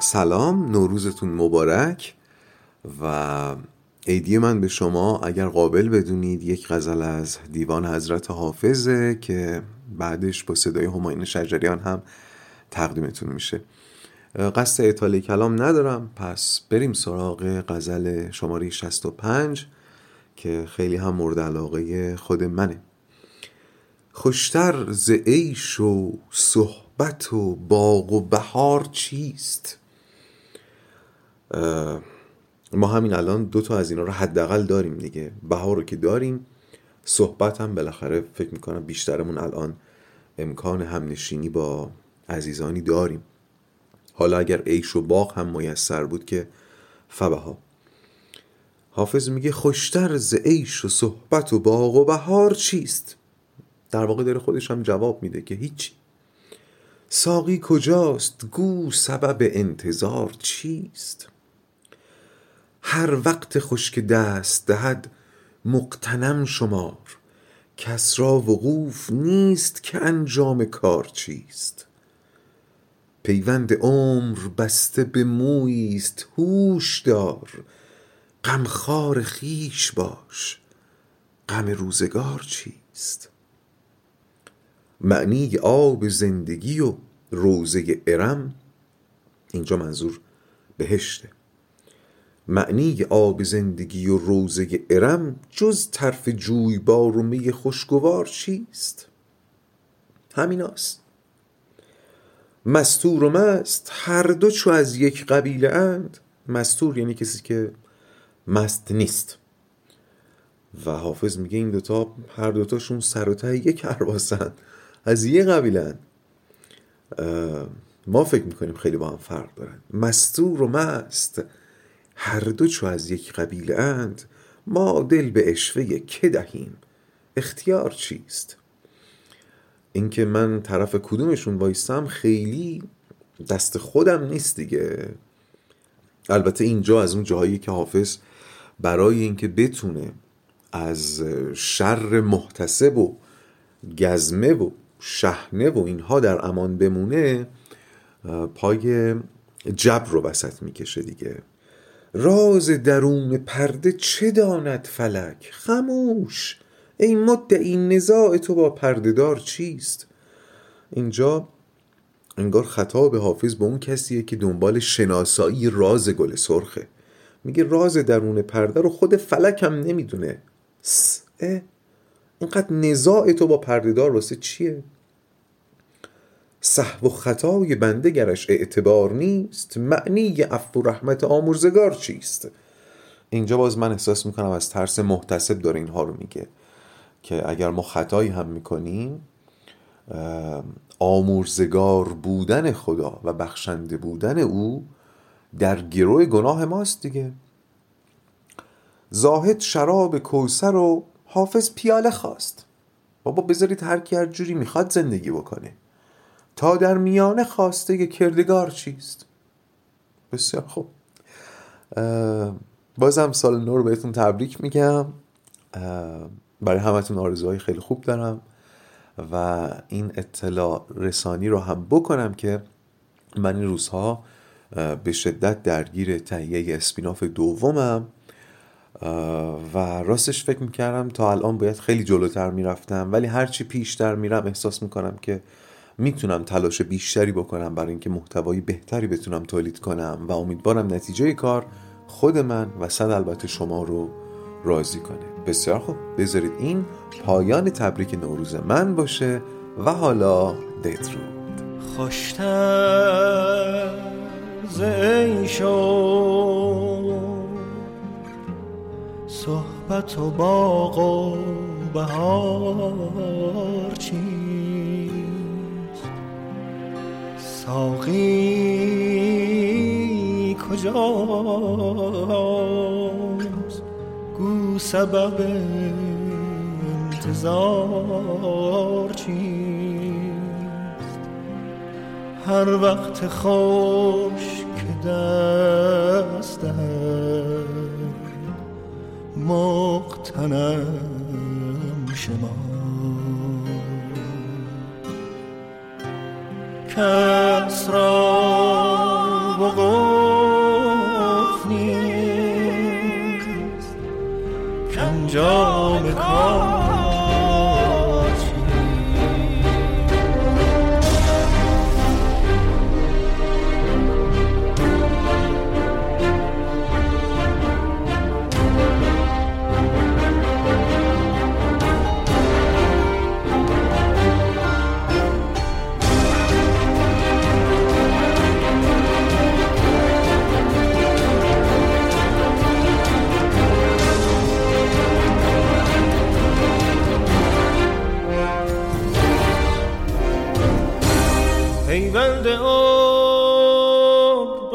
سلام نوروزتون مبارک. و عیدی من به شما اگر قابل بدونید یک غزل از دیوان حضرت حافظه که بعدش با صدای هماین شجریان هم تقدیمتون میشه. قصد اطاله کلام ندارم. پس بریم سراغ غزل شماره 65 که خیلی هم مورد علاقه خود منه. خوشتر ز عیش و صحبت و باغ و بهار چیست؟ ما همین الان دو تا از اینا رو حداقل داریم دیگه. بهار رو که داریم صحبت هم بالاخره فکر می‌کنم بیشترمون الان امکان همنشینی با عزیزانی داریم. حالا اگر عیش و باغ هم میسر بود که فبها. حافظ میگه خوشتر ز عیش و صحبت و باغ و بهار چیست؟ در واقع داره خودش هم جواب میده که هیچی. ساقی کجاست؟ گو سبب انتظار چیست؟ هر وقت خشک دست دهد مقتنم شمار. کس را وقوف نیست که انجام کار چیست. پیوند عمر بسته به مویست هوش دار. غمخوار خیش باش غم روزگار چیست؟ معنی آب زندگی و روزه ارم اینجا منظور بهشته. معنی آب زندگی و روزه ارم جز طرف جویبار و می خوشگوار چیست؟ همیناست. مستور و مست هر دو چو از یک قبیله اند. مستور یعنی کسی که مست نیست. و حافظ میگه این دوتا هر دوتاشون سر و ته یک کرباسن از یه قبیله ما فکر می‌کنیم خیلی با هم فرق دارن. مستور و مست هر دو چو از یک قبیله اند ما دل به اشوه که دهیم. اختیار چیست؟ اینکه من طرف کدومشون وایستم خیلی دست خودم نیست دیگه. البته اینجا از اون جاهایی که حافظ برای اینکه بتونه از شر محتسب و گزمه و شهنه و اینها در امان بمونه پای جبر رو وسط می‌کشه دیگه. راز درون پرده چه داند فلک؟ خموش! ای مدعی نزاع تو با پردهدار چیست؟ اینجا انگار خطاب حافظ به اون کسیه که دنبال شناسایی راز گل سرخه. میگه راز درون پرده رو خود فلک هم نمی‌دونه اینقدر نزاع تو با پردهدار واسه چیه؟ صحو و خطای بنده گرش اعتبار نیست معنی عفو و رحمت آمرزگار چیست؟ اینجا باز من احساس می‌کنم از ترس محتسب داره اینها رو میگه که اگر ما خطایی هم می‌کنیم آمرزگار بودن خدا و بخشنده بودن او در گروه گناه ماست دیگه. زاهد شراب کوسر و حافظ پیاله خواست. بابا بذارید هر کی هر جوری می‌خواد زندگی بکنه. تا در میانه خواسته کردگار چیست؟ بسیار خوب. بازم سال نو رو بهتون تبریک میگم. برای همتون آرزوهای خیلی خوب دارم و این اطلاع رسانی رو هم بکنم که من این روزها به شدت درگیر تهیه اسپیناف دومم. و راستش فکر می‌کردم تا الان باید خیلی جلوتر می‌رفتم ولی هرچی پیشتر میرم احساس می‌کنم که می‌تونم تلاش بیشتری بکنم برای اینکه محتوایی بهتری بتونم تولید کنم و امیدوارم نتیجه کار خود من و صد البته شما رو راضی کنه. بسیار خوب. بذارید این پایان تبریک نوروز من باشه و حالا دترود خوشتر زیشو صحبت و باغ و بهار چی ساقی کجاست؟ گو سبب انتظار چیست؟ هر وقت خوش که دست مقتنم شما. کس را وقوف نیست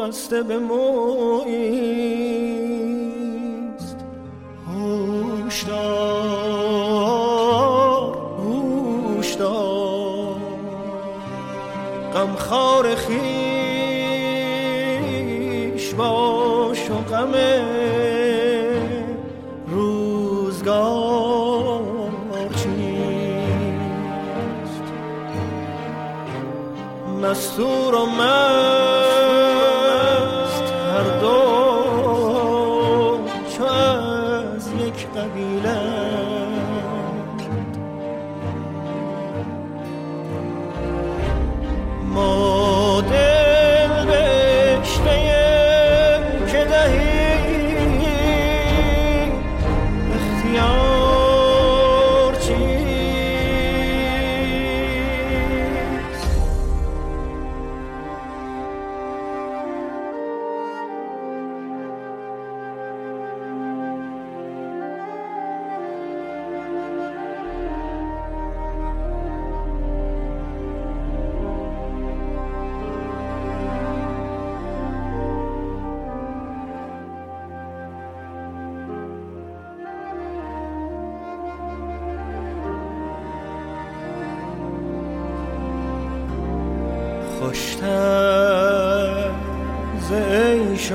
بسته به مویست هوشدار هوشدار. غمخوار خیش باش و غم مستور من. خوشتر ز عیش